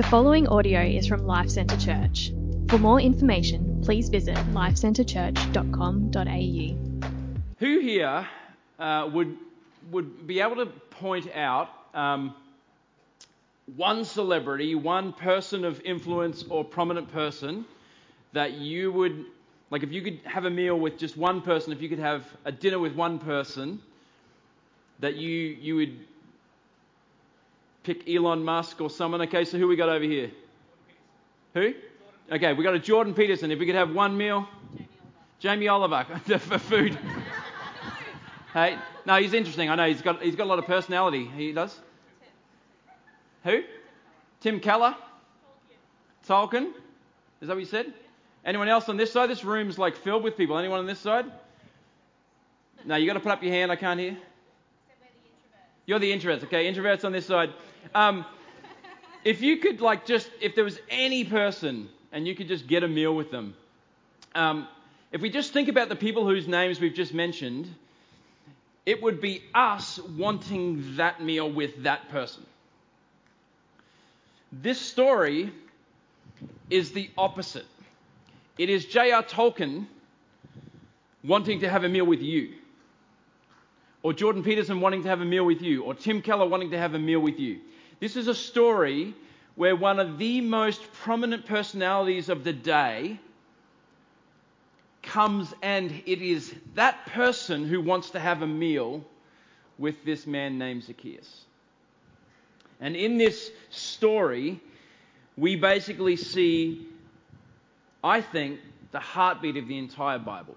The following audio is from Life Centre Church. For more information, please visit lifecentrechurch.com.au. Who here uh, would would be able to point out um, one celebrity, one person of influence or prominent person that you would like if you could have a meal with just one person, if you could have a dinner with one person that you you would pick Elon Musk or someone. Okay, so who we got over here? Who? Okay, we got a Jordan Peterson. If we could have one meal, Jamie Oliver for food. hey, no, he's interesting. I know he's got he's got a lot of personality. He does. Who? Tim Keller. Tolkien. Is that what you said? Anyone else on this side? This room's like filled with people. Anyone on this side? No, you got to put up your hand. I can't hear. You're the introverts, okay? Introverts on this side. Um, if you could, like, just, if there was any person and you could just get a meal with them, um, if we just think about the people whose names we've just mentioned, it would be us wanting that meal with that person. This story is the opposite. It is J.R. Tolkien wanting to have a meal with you or Jordan Peterson wanting to have a meal with you, or Tim Keller wanting to have a meal with you. This is a story where one of the most prominent personalities of the day comes and it is that person who wants to have a meal with this man named Zacchaeus. And in this story, we basically see, I think, the heartbeat of the entire Bible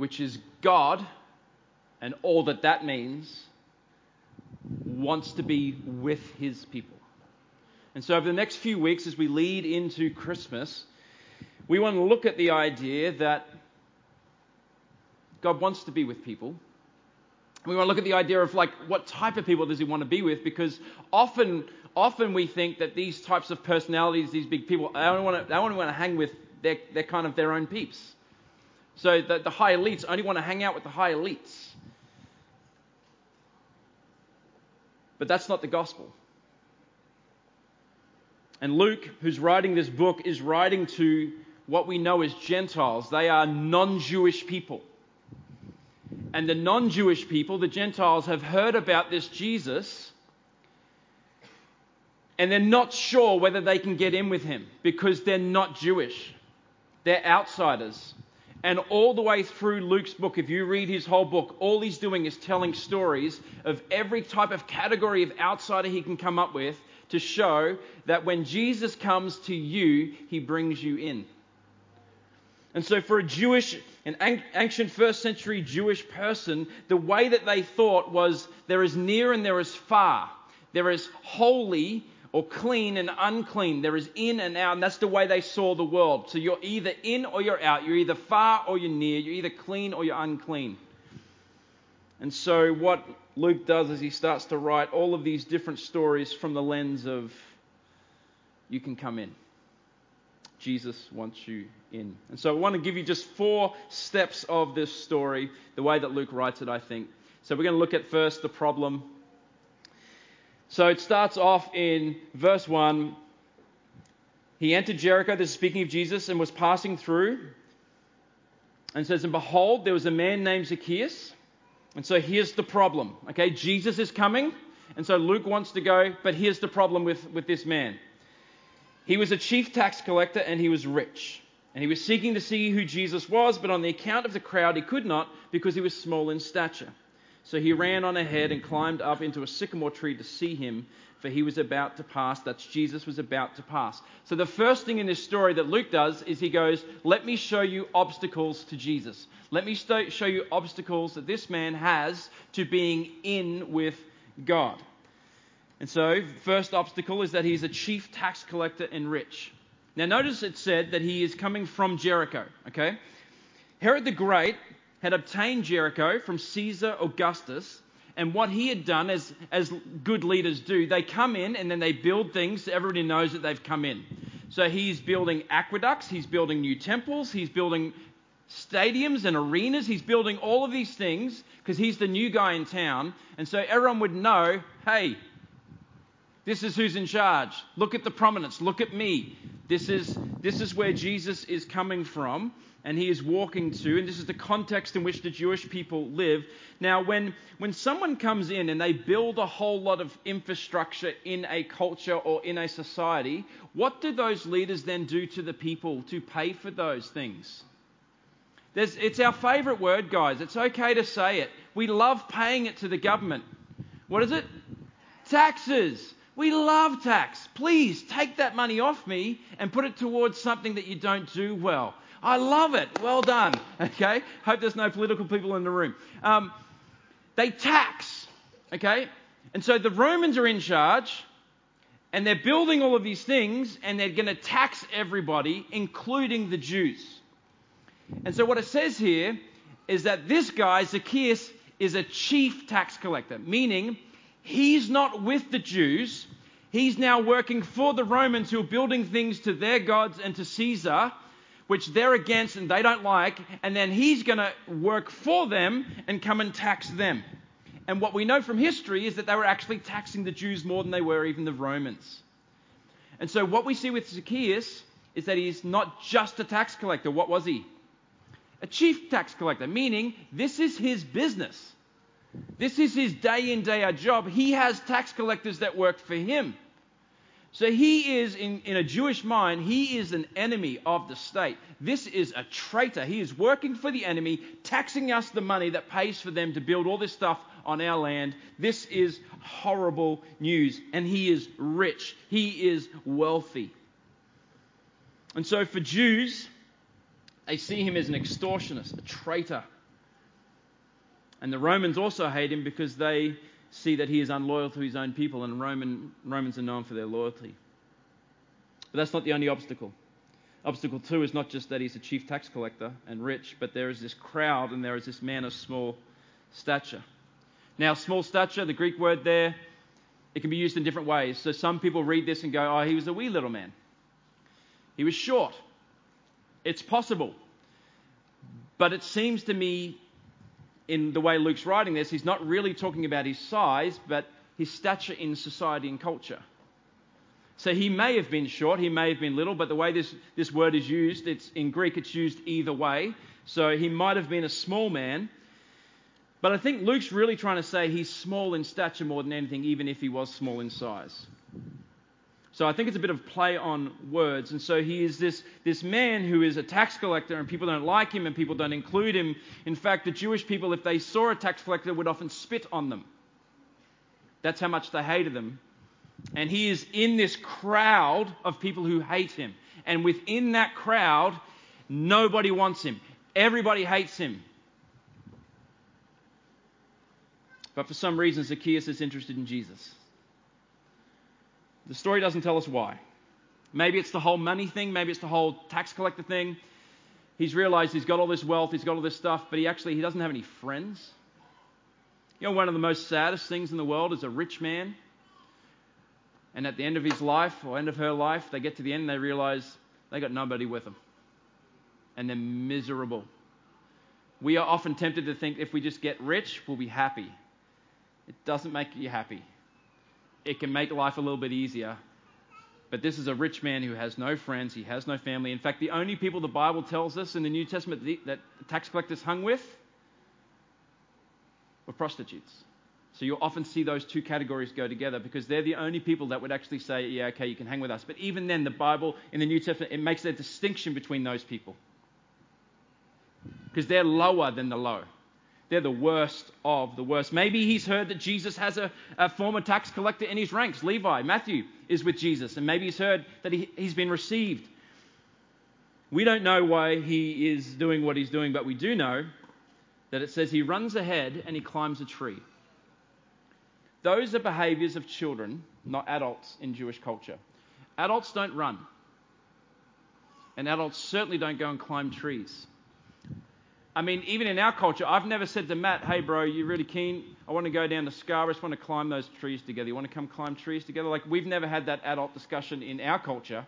which is God and all that that means, wants to be with his people. And so, over the next few weeks, as we lead into Christmas, we want to look at the idea that God wants to be with people. We want to look at the idea of like what type of people does he want to be with because often often we think that these types of personalities, these big people, they only want to, only want to hang with their, their kind of their own peeps. So the, the high elites only want to hang out with the high elites. But that's not the gospel. And Luke, who's writing this book, is writing to what we know as Gentiles. They are non Jewish people. And the non Jewish people, the Gentiles, have heard about this Jesus, and they're not sure whether they can get in with him because they're not Jewish. They're outsiders. And all the way through Luke's book, if you read his whole book, all he's doing is telling stories of every type of category of outsider he can come up with to show that when Jesus comes to you, he brings you in. And so, for a Jewish, an ancient first century Jewish person, the way that they thought was there is near and there is far. There is holy or clean and unclean. There is in and out, and that's the way they saw the world. So you're either in or you're out. You're either far or you're near. You're either clean or you're unclean. And so what Luke does is he starts to write all of these different stories from the lens of you can come in. Jesus wants you in. And so I want to give you just four steps of this story, the way that Luke writes it, I think. So we're going to look at first the problem so it starts off in verse 1. He entered Jericho, this is speaking of Jesus, and was passing through. And says, And behold, there was a man named Zacchaeus. And so here's the problem. Okay, Jesus is coming. And so Luke wants to go, but here's the problem with, with this man. He was a chief tax collector and he was rich. And he was seeking to see who Jesus was, but on the account of the crowd, he could not because he was small in stature. So he ran on ahead and climbed up into a sycamore tree to see him, for he was about to pass. That's Jesus was about to pass. So the first thing in this story that Luke does is he goes, Let me show you obstacles to Jesus. Let me show you obstacles that this man has to being in with God. And so, first obstacle is that he's a chief tax collector and rich. Now, notice it said that he is coming from Jericho, okay? Herod the Great had obtained Jericho from Caesar Augustus. And what he had done, as, as good leaders do, they come in and then they build things so everybody knows that they've come in. So he's building aqueducts, he's building new temples, he's building stadiums and arenas, he's building all of these things because he's the new guy in town. And so everyone would know hey, This is who's in charge. Look at the prominence. Look at me. This is, this is where Jesus is coming from and he is walking to, and this is the context in which the Jewish people live. Now, when, when someone comes in and they build a whole lot of infrastructure in a culture or in a society, what do those leaders then do to the people to pay for those things? There's, it's our favourite word, guys. It's okay to say it. We love paying it to the government. What is it? Taxes. We love tax. Please take that money off me and put it towards something that you don't do well. I love it. Well done. Okay? Hope there's no political people in the room. Um, they tax. Okay? And so the Romans are in charge and they're building all of these things and they're going to tax everybody, including the Jews. And so what it says here is that this guy, Zacchaeus, is a chief tax collector, meaning he's not with the Jews. He's now working for the Romans who are building things to their gods and to Caesar which they're against and they don't like, and then he's going to work for them and come and tax them. And what we know from history is that they were actually taxing the Jews more than they were even the Romans. And so what we see with Zacchaeus is that he's not just a tax collector. What was he? A chief tax collector, meaning this is his business. This is his day in, day out job. He has tax collectors that work for him. So he is, in, in a Jewish mind, he is an enemy of the state. This is a traitor. He is working for the enemy, taxing us the money that pays for them to build all this stuff on our land. This is horrible news. And he is rich, he is wealthy. And so for Jews, they see him as an extortionist, a traitor. And the Romans also hate him because they see that he is unloyal to his own people, and Roman, Romans are known for their loyalty. But that's not the only obstacle. Obstacle two is not just that he's a chief tax collector and rich, but there is this crowd and there is this man of small stature. Now, small stature, the Greek word there, it can be used in different ways. So some people read this and go, oh, he was a wee little man. He was short. It's possible. But it seems to me in the way Luke's writing this, he's not really talking about his size, but his stature in society and culture. So he may have been short, he may have been little, but the way this, this word is used, it's in Greek it's used either way. So he might have been a small man. But I think Luke's really trying to say he's small in stature more than anything, even if he was small in size. So I think it's a bit of play on words. And so he is this, this man who is a tax collector, and people don't like him and people don't include him. In fact, the Jewish people, if they saw a tax collector, would often spit on them. That's how much they hated them. And he is in this crowd of people who hate him. And within that crowd, nobody wants him. Everybody hates him. But for some reason, Zacchaeus is interested in Jesus. The story doesn't tell us why. Maybe it's the whole money thing, maybe it's the whole tax collector thing. He's realized he's got all this wealth, he's got all this stuff, but he actually he doesn't have any friends. You know, one of the most saddest things in the world is a rich man. And at the end of his life or end of her life, they get to the end and they realize they got nobody with them. And they're miserable. We are often tempted to think if we just get rich, we'll be happy. It doesn't make you happy it can make life a little bit easier. But this is a rich man who has no friends, he has no family. In fact, the only people the Bible tells us in the New Testament that tax collectors hung with were prostitutes. So you'll often see those two categories go together because they're the only people that would actually say, yeah, okay, you can hang with us. But even then, the Bible in the New Testament, it makes a distinction between those people because they're lower than the low. They're the worst of the worst. Maybe he's heard that Jesus has a, a former tax collector in his ranks. Levi, Matthew, is with Jesus. And maybe he's heard that he, he's been received. We don't know why he is doing what he's doing, but we do know that it says he runs ahead and he climbs a tree. Those are behaviors of children, not adults in Jewish culture. Adults don't run. And adults certainly don't go and climb trees. I mean, even in our culture, I've never said to Matt, hey, bro, you really keen? I want to go down to Scarborough. I just want to climb those trees together. You want to come climb trees together? Like, we've never had that adult discussion in our culture.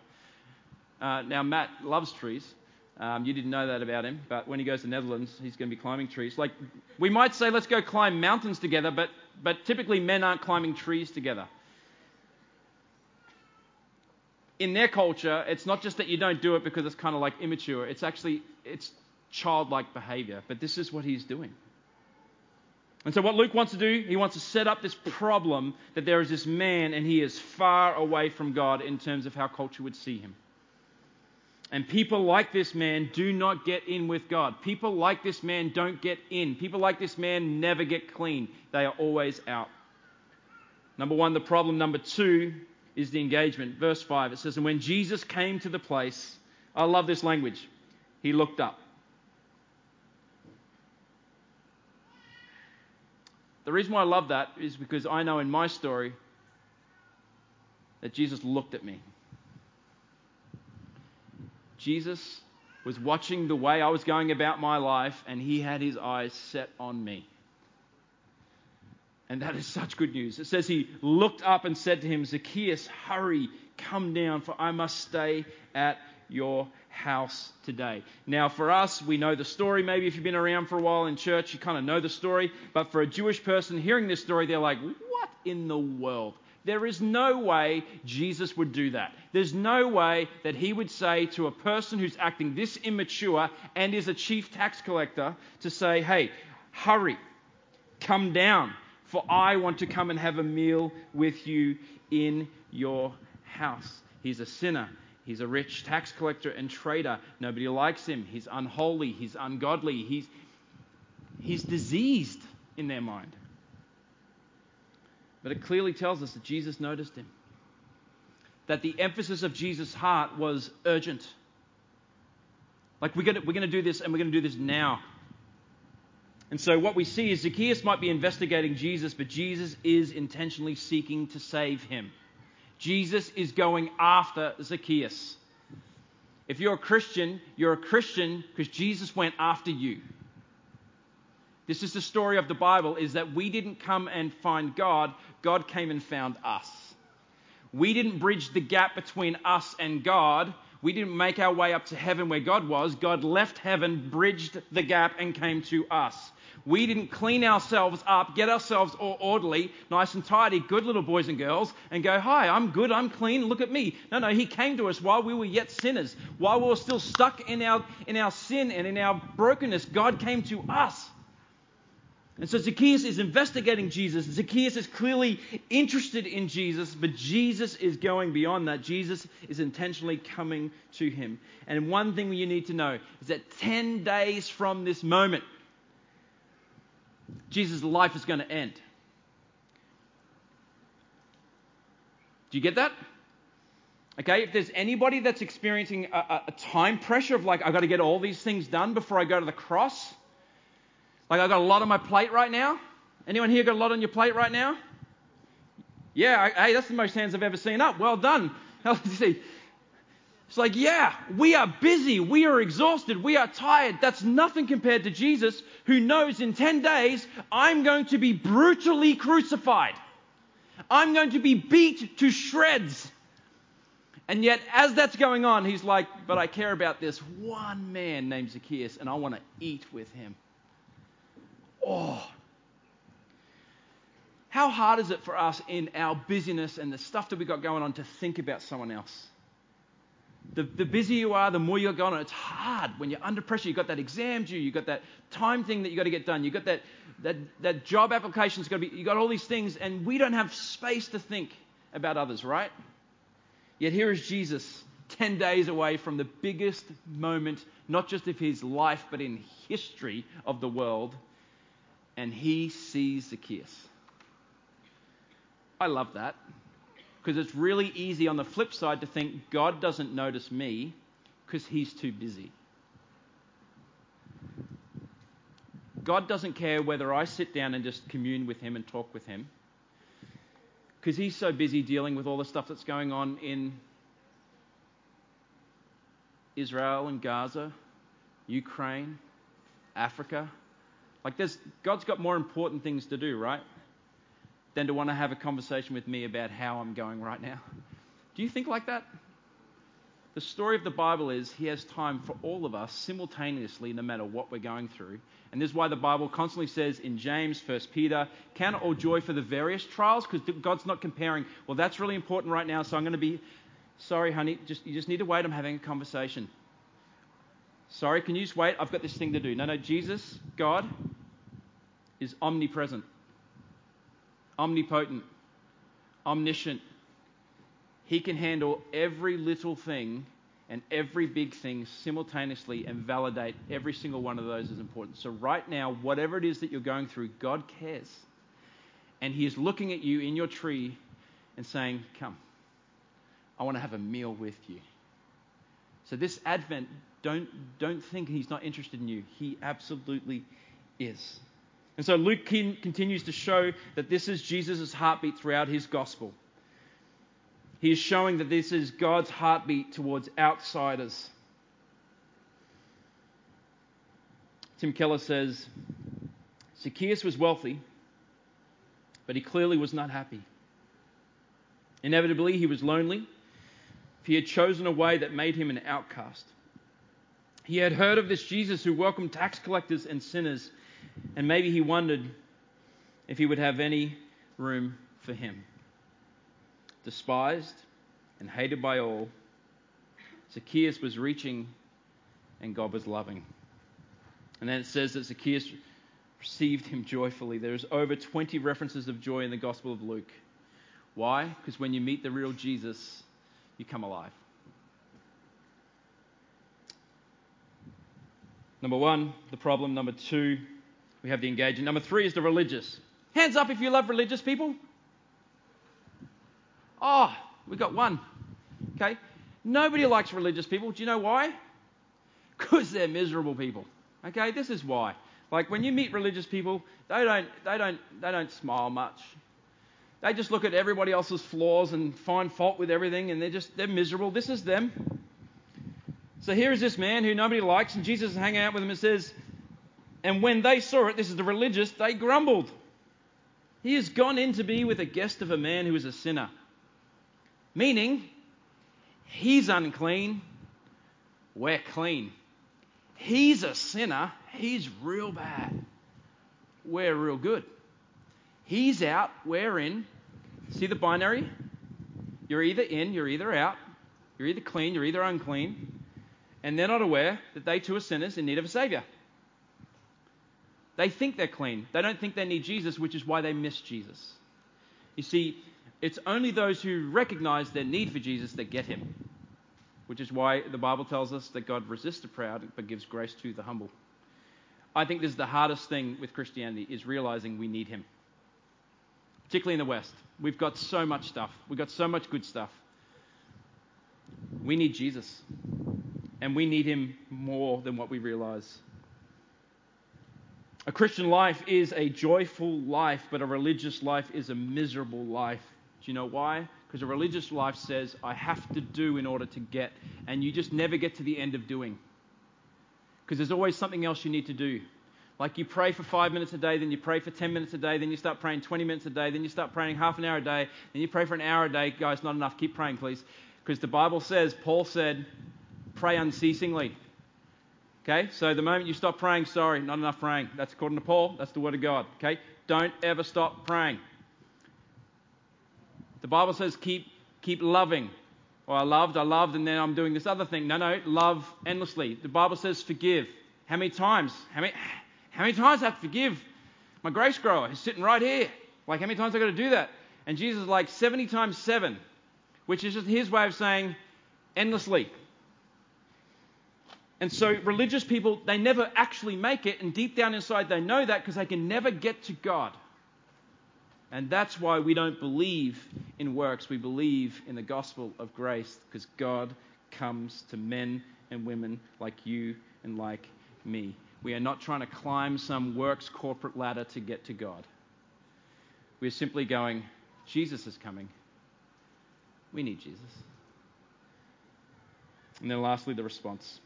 Uh, now, Matt loves trees. Um, you didn't know that about him, but when he goes to the Netherlands, he's going to be climbing trees. Like, we might say, let's go climb mountains together, but, but typically men aren't climbing trees together. in their culture, it's not just that you don't do it because it's kind of like immature. It's actually it's childlike behavior. But this is what he's doing. And so, what Luke wants to do, he wants to set up this problem that there is this man and he is far away from God in terms of how culture would see him. And people like this man do not get in with God. People like this man don't get in. People like this man never get clean, they are always out. Number one, the problem. Number two is the engagement. Verse 5, it says, And when Jesus came to the place, I love this language, he looked up. The reason why I love that is because I know in my story that Jesus looked at me. Jesus was watching the way I was going about my life, and he had his eyes set on me. And that is such good news. It says he looked up and said to him, Zacchaeus, hurry, come down, for I must stay at your house today. Now, for us, we know the story. Maybe if you've been around for a while in church, you kind of know the story. But for a Jewish person hearing this story, they're like, what in the world? There is no way Jesus would do that. There's no way that he would say to a person who's acting this immature and is a chief tax collector to say, hey, hurry, come down, for I want to come and have a meal with you in your house. He's a sinner. He's a rich tax collector and trader. Nobody likes him. He's unholy. He's ungodly. He's, he's diseased in their mind. But it clearly tells us that Jesus noticed him. That the emphasis of Jesus' heart was urgent. Like, we're going we're to do this, and we're going to do this now. And so, what we see is Zacchaeus might be investigating Jesus, but Jesus is intentionally seeking to save him. Jesus is going after Zacchaeus. If you're a Christian, you're a Christian because Jesus went after you. This is the story of the Bible is that we didn't come and find God, God came and found us. We didn't bridge the gap between us and God. We didn't make our way up to heaven where God was. God left heaven, bridged the gap, and came to us. We didn't clean ourselves up, get ourselves all orderly, nice and tidy, good little boys and girls, and go, Hi, I'm good, I'm clean, look at me. No, no, He came to us while we were yet sinners, while we were still stuck in our, in our sin and in our brokenness. God came to us. And so Zacchaeus is investigating Jesus. Zacchaeus is clearly interested in Jesus, but Jesus is going beyond that. Jesus is intentionally coming to him. And one thing you need to know is that 10 days from this moment, Jesus' life is going to end. Do you get that? Okay, if there's anybody that's experiencing a, a time pressure of like, I've got to get all these things done before I go to the cross, like I've got a lot on my plate right now. Anyone here got a lot on your plate right now? Yeah, hey, that's the most hands I've ever seen up. Well done. It's like, yeah, we are busy, we are exhausted, we are tired. That's nothing compared to Jesus, who knows in 10 days, I'm going to be brutally crucified. I'm going to be beat to shreds. And yet, as that's going on, he's like, but I care about this one man named Zacchaeus, and I want to eat with him. Oh. How hard is it for us in our busyness and the stuff that we've got going on to think about someone else? The, the busier you are, the more you're going on. It's hard when you're under pressure. You've got that exam due, you've got that time thing that you've got to get done, you've got that, that, that job application's got to be, you've got all these things, and we don't have space to think about others, right? Yet here is Jesus, 10 days away from the biggest moment, not just of his life, but in history of the world, and he sees Zacchaeus. I love that. Because it's really easy on the flip side to think God doesn't notice me because he's too busy. God doesn't care whether I sit down and just commune with him and talk with him because he's so busy dealing with all the stuff that's going on in Israel and Gaza, Ukraine, Africa. Like there's God's got more important things to do, right? Than to want to have a conversation with me about how I'm going right now. Do you think like that? The story of the Bible is He has time for all of us simultaneously, no matter what we're going through. And this is why the Bible constantly says in James, 1 Peter, count all joy for the various trials, because God's not comparing, well, that's really important right now, so I'm going to be Sorry, honey, just, you just need to wait. I'm having a conversation. Sorry, can you just wait? I've got this thing to do. No, no, Jesus, God, is omnipresent, omnipotent, omniscient. He can handle every little thing and every big thing simultaneously and validate every single one of those as important. So, right now, whatever it is that you're going through, God cares. And He is looking at you in your tree and saying, Come, I want to have a meal with you. So, this Advent, don't, don't think He's not interested in you. He absolutely is. And so, Luke continues to show that this is Jesus' heartbeat throughout his gospel. He is showing that this is God's heartbeat towards outsiders. Tim Keller says Zacchaeus was wealthy, but he clearly was not happy. Inevitably, he was lonely. He had chosen a way that made him an outcast. He had heard of this Jesus who welcomed tax collectors and sinners, and maybe he wondered if he would have any room for him despised and hated by all, Zacchaeus was reaching and God was loving. And then it says that Zacchaeus received him joyfully. There's over 20 references of joy in the Gospel of Luke. Why? Because when you meet the real Jesus, you come alive. Number one, the problem. Number two, we have the engaging. Number three is the religious. Hands up if you love religious people. Oh, we got one. Okay? Nobody likes religious people. Do you know why? Because they're miserable people. Okay? This is why. Like when you meet religious people, they don't, they don't, they don't smile much. They just look at everybody else's flaws and find fault with everything, and they're just they're miserable. This is them. So here is this man who nobody likes, and Jesus is hanging out with him and says, and when they saw it, this is the religious, they grumbled. He has gone in to be with a guest of a man who is a sinner. Meaning, he's unclean, we're clean. He's a sinner, he's real bad, we're real good. He's out, we're in. See the binary? You're either in, you're either out. You're either clean, you're either unclean. And they're not aware that they too are sinners in need of a Savior. They think they're clean. They don't think they need Jesus, which is why they miss Jesus. You see, it's only those who recognize their need for Jesus that get him, which is why the Bible tells us that God resists the proud but gives grace to the humble. I think this is the hardest thing with Christianity is realizing we need him. Particularly in the West. We've got so much stuff. We've got so much good stuff. We need Jesus. And we need him more than what we realize. A Christian life is a joyful life, but a religious life is a miserable life. Do you know why? Because a religious life says, I have to do in order to get, and you just never get to the end of doing. Because there's always something else you need to do. Like you pray for five minutes a day, then you pray for 10 minutes a day, then you start praying 20 minutes a day, then you start praying half an hour a day, then you pray for an hour a day. Guys, not enough. Keep praying, please. Because the Bible says, Paul said, pray unceasingly. Okay? So the moment you stop praying, sorry, not enough praying. That's according to Paul. That's the word of God. Okay? Don't ever stop praying. The Bible says keep, keep loving. Well, I loved, I loved, and then I'm doing this other thing. No, no, love endlessly. The Bible says forgive. How many times? How many, how many times I have to forgive? My grace grower is sitting right here. Like, how many times I got to do that? And Jesus is like 70 times 7, which is just his way of saying endlessly. And so religious people, they never actually make it, and deep down inside they know that because they can never get to God. And that's why we don't believe in works. We believe in the gospel of grace because God comes to men and women like you and like me. We are not trying to climb some works corporate ladder to get to God. We're simply going, Jesus is coming. We need Jesus. And then lastly, the response.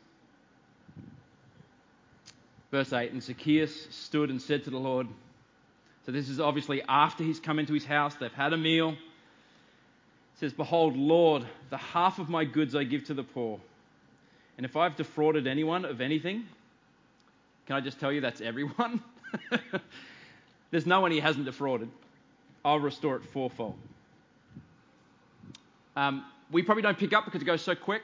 Verse 8 And Zacchaeus stood and said to the Lord, so this is obviously after he's come into his house, they've had a meal. It says, Behold, Lord, the half of my goods I give to the poor. And if I've defrauded anyone of anything, can I just tell you that's everyone? There's no one he hasn't defrauded. I'll restore it fourfold. Um, we probably don't pick up because it goes so quick.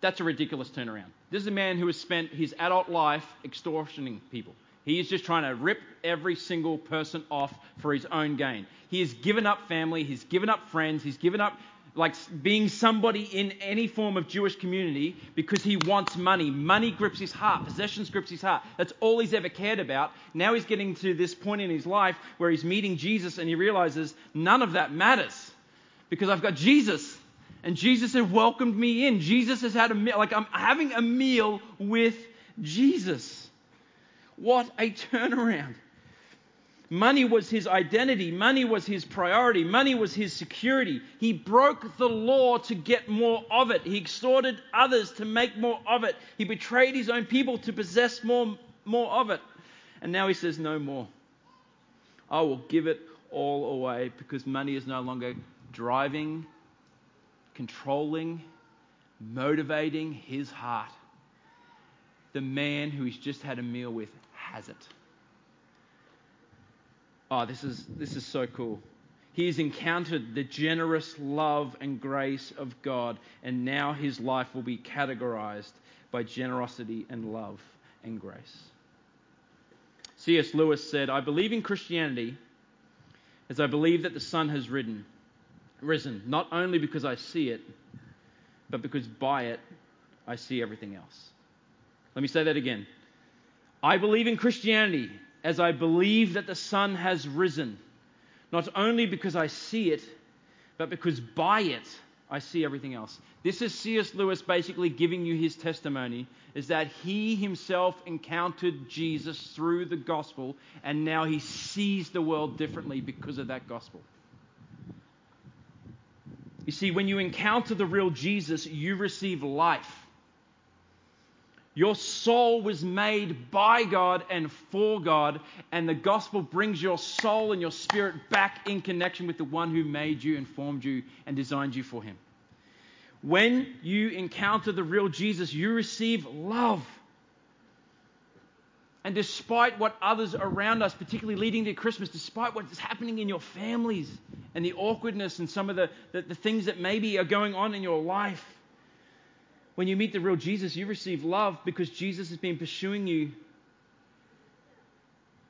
That's a ridiculous turnaround. This is a man who has spent his adult life extortioning people. He is just trying to rip every single person off for his own gain. He has given up family, he's given up friends, he's given up like being somebody in any form of Jewish community because he wants money. Money grips his heart, possessions grips his heart. That's all he's ever cared about. Now he's getting to this point in his life where he's meeting Jesus and he realizes none of that matters because I've got Jesus. And Jesus has welcomed me in. Jesus has had a meal, like I'm having a meal with Jesus. What a turnaround. Money was his identity. Money was his priority. Money was his security. He broke the law to get more of it. He extorted others to make more of it. He betrayed his own people to possess more, more of it. And now he says, No more. I will give it all away because money is no longer driving, controlling, motivating his heart. The man who he's just had a meal with has it. Oh, this is, this is so cool. He has encountered the generous love and grace of God, and now his life will be categorized by generosity and love and grace. C.S. Lewis said, I believe in Christianity as I believe that the sun has ridden, risen, not only because I see it, but because by it I see everything else. Let me say that again. I believe in Christianity as I believe that the sun has risen, not only because I see it, but because by it I see everything else. This is C.S. Lewis basically giving you his testimony is that he himself encountered Jesus through the gospel and now he sees the world differently because of that gospel. You see, when you encounter the real Jesus, you receive life. Your soul was made by God and for God, and the gospel brings your soul and your spirit back in connection with the one who made you and formed you and designed you for Him. When you encounter the real Jesus, you receive love. And despite what others around us, particularly leading to Christmas, despite what is happening in your families and the awkwardness and some of the, the, the things that maybe are going on in your life, when you meet the real Jesus, you receive love because Jesus has been pursuing you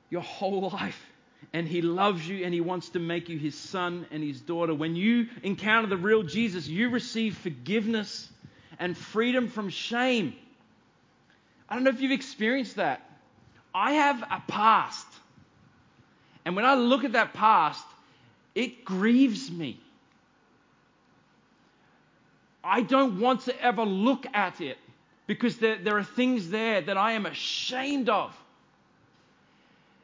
your whole life. And he loves you and he wants to make you his son and his daughter. When you encounter the real Jesus, you receive forgiveness and freedom from shame. I don't know if you've experienced that. I have a past. And when I look at that past, it grieves me. I don't want to ever look at it because there, there are things there that I am ashamed of.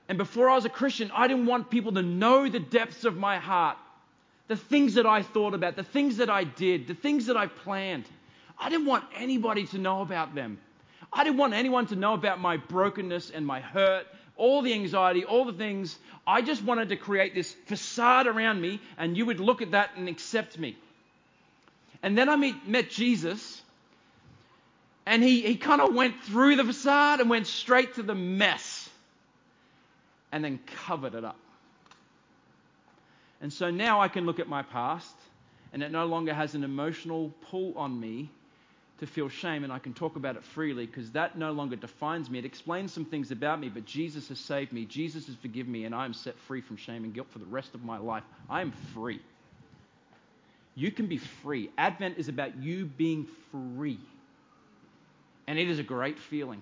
And before I was a Christian, I didn't want people to know the depths of my heart, the things that I thought about, the things that I did, the things that I planned. I didn't want anybody to know about them. I didn't want anyone to know about my brokenness and my hurt, all the anxiety, all the things. I just wanted to create this facade around me, and you would look at that and accept me. And then I meet, met Jesus, and he, he kind of went through the facade and went straight to the mess and then covered it up. And so now I can look at my past, and it no longer has an emotional pull on me to feel shame, and I can talk about it freely because that no longer defines me. It explains some things about me, but Jesus has saved me. Jesus has forgiven me, and I am set free from shame and guilt for the rest of my life. I am free. You can be free. Advent is about you being free. And it is a great feeling.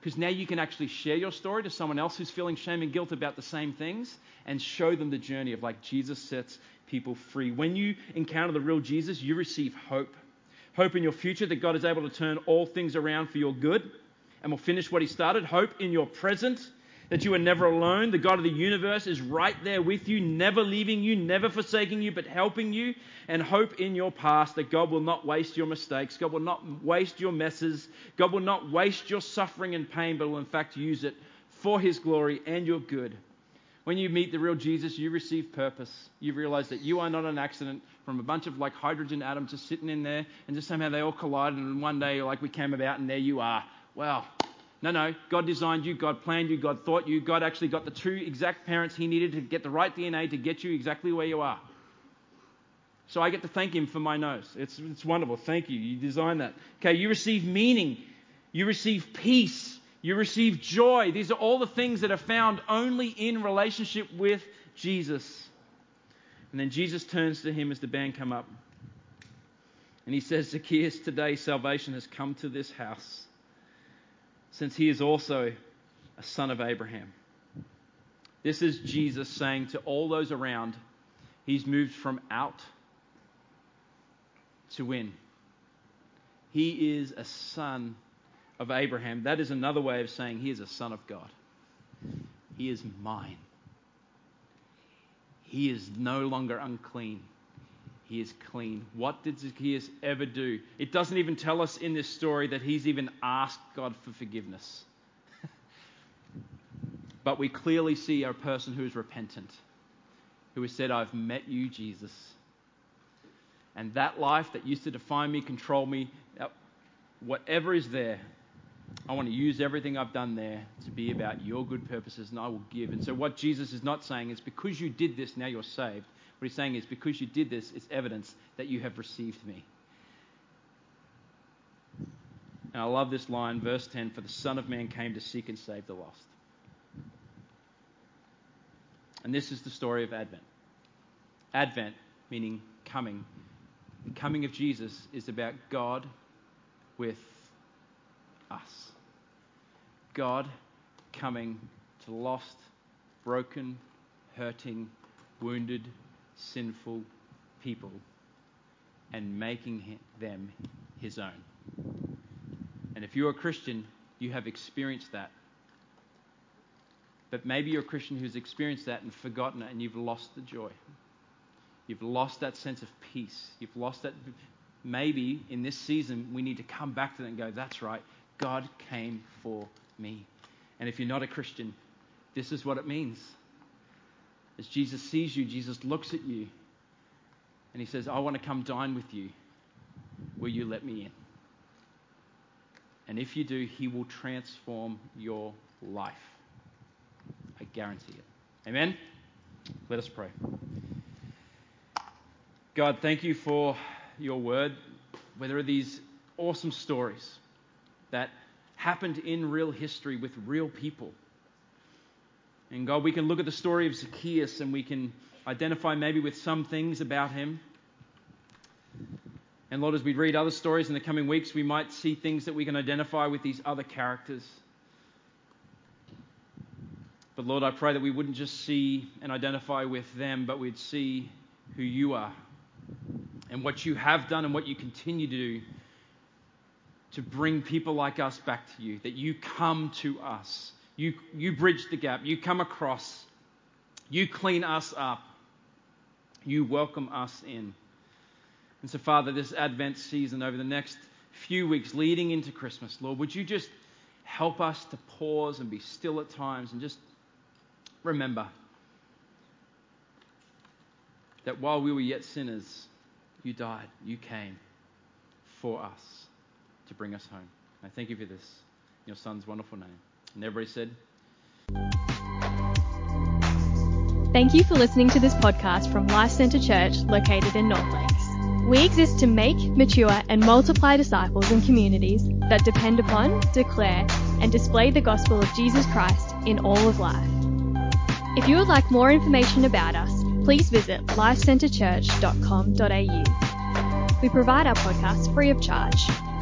Because now you can actually share your story to someone else who's feeling shame and guilt about the same things and show them the journey of like Jesus sets people free. When you encounter the real Jesus, you receive hope. Hope in your future that God is able to turn all things around for your good and will finish what He started. Hope in your present that you are never alone. The God of the universe is right there with you, never leaving you, never forsaking you, but helping you. And hope in your past that God will not waste your mistakes, God will not waste your messes, God will not waste your suffering and pain, but will in fact use it for His glory and your good. When you meet the real Jesus, you receive purpose. You realize that you are not an accident from a bunch of like hydrogen atoms just sitting in there, and just somehow they all collided, and one day, like we came about, and there you are. Wow, no, no. God designed you, God planned you, God thought you, God actually got the two exact parents He needed to get the right DNA to get you exactly where you are. So I get to thank him for my nose. It's, it's wonderful. Thank you. You designed that. Okay, you receive meaning. You receive peace. You receive joy. These are all the things that are found only in relationship with Jesus. And then Jesus turns to him as the band come up. And he says, Zacchaeus, today salvation has come to this house, since he is also a son of Abraham. This is Jesus saying to all those around, he's moved from out to in. He is a son of Abraham. That is another way of saying he is a son of God. He is mine. He is no longer unclean. He is clean. What did Zacchaeus ever do? It doesn't even tell us in this story that he's even asked God for forgiveness. but we clearly see a person who is repentant, who has said, I've met you, Jesus. And that life that used to define me, control me, uh, whatever is there, I want to use everything I've done there to be about your good purposes, and I will give. And so, what Jesus is not saying is because you did this, now you're saved. What he's saying is because you did this, it's evidence that you have received me. And I love this line, verse 10 For the Son of Man came to seek and save the lost. And this is the story of Advent. Advent, meaning coming. The coming of Jesus is about God with us. God coming to lost, broken, hurting, wounded, sinful people and making them his own. And if you're a Christian, you have experienced that. But maybe you're a Christian who's experienced that and forgotten it and you've lost the joy. You've lost that sense of peace. You've lost that. Maybe in this season, we need to come back to that and go, that's right. God came for me. And if you're not a Christian, this is what it means. As Jesus sees you, Jesus looks at you and he says, I want to come dine with you. Will you let me in? And if you do, he will transform your life. I guarantee it. Amen? Let us pray. God, thank you for your word, are these awesome stories that happened in real history with real people. And God, we can look at the story of Zacchaeus and we can identify maybe with some things about him. And Lord, as we read other stories in the coming weeks, we might see things that we can identify with these other characters. But Lord, I pray that we wouldn't just see and identify with them, but we'd see who you are and what you have done and what you continue to do to bring people like us back to you, that you come to us. You, you bridge the gap. You come across. You clean us up. You welcome us in. And so, Father, this Advent season over the next few weeks leading into Christmas, Lord, would you just help us to pause and be still at times and just remember that while we were yet sinners, you died, you came for us to bring us home. I thank you for this in your son's wonderful name. And everybody said, Thank you for listening to this podcast from Life Centre Church located in North Lakes. We exist to make, mature, and multiply disciples in communities that depend upon, declare, and display the gospel of Jesus Christ in all of life. If you would like more information about us, please visit lifecentrechurch.com.au. We provide our podcasts free of charge.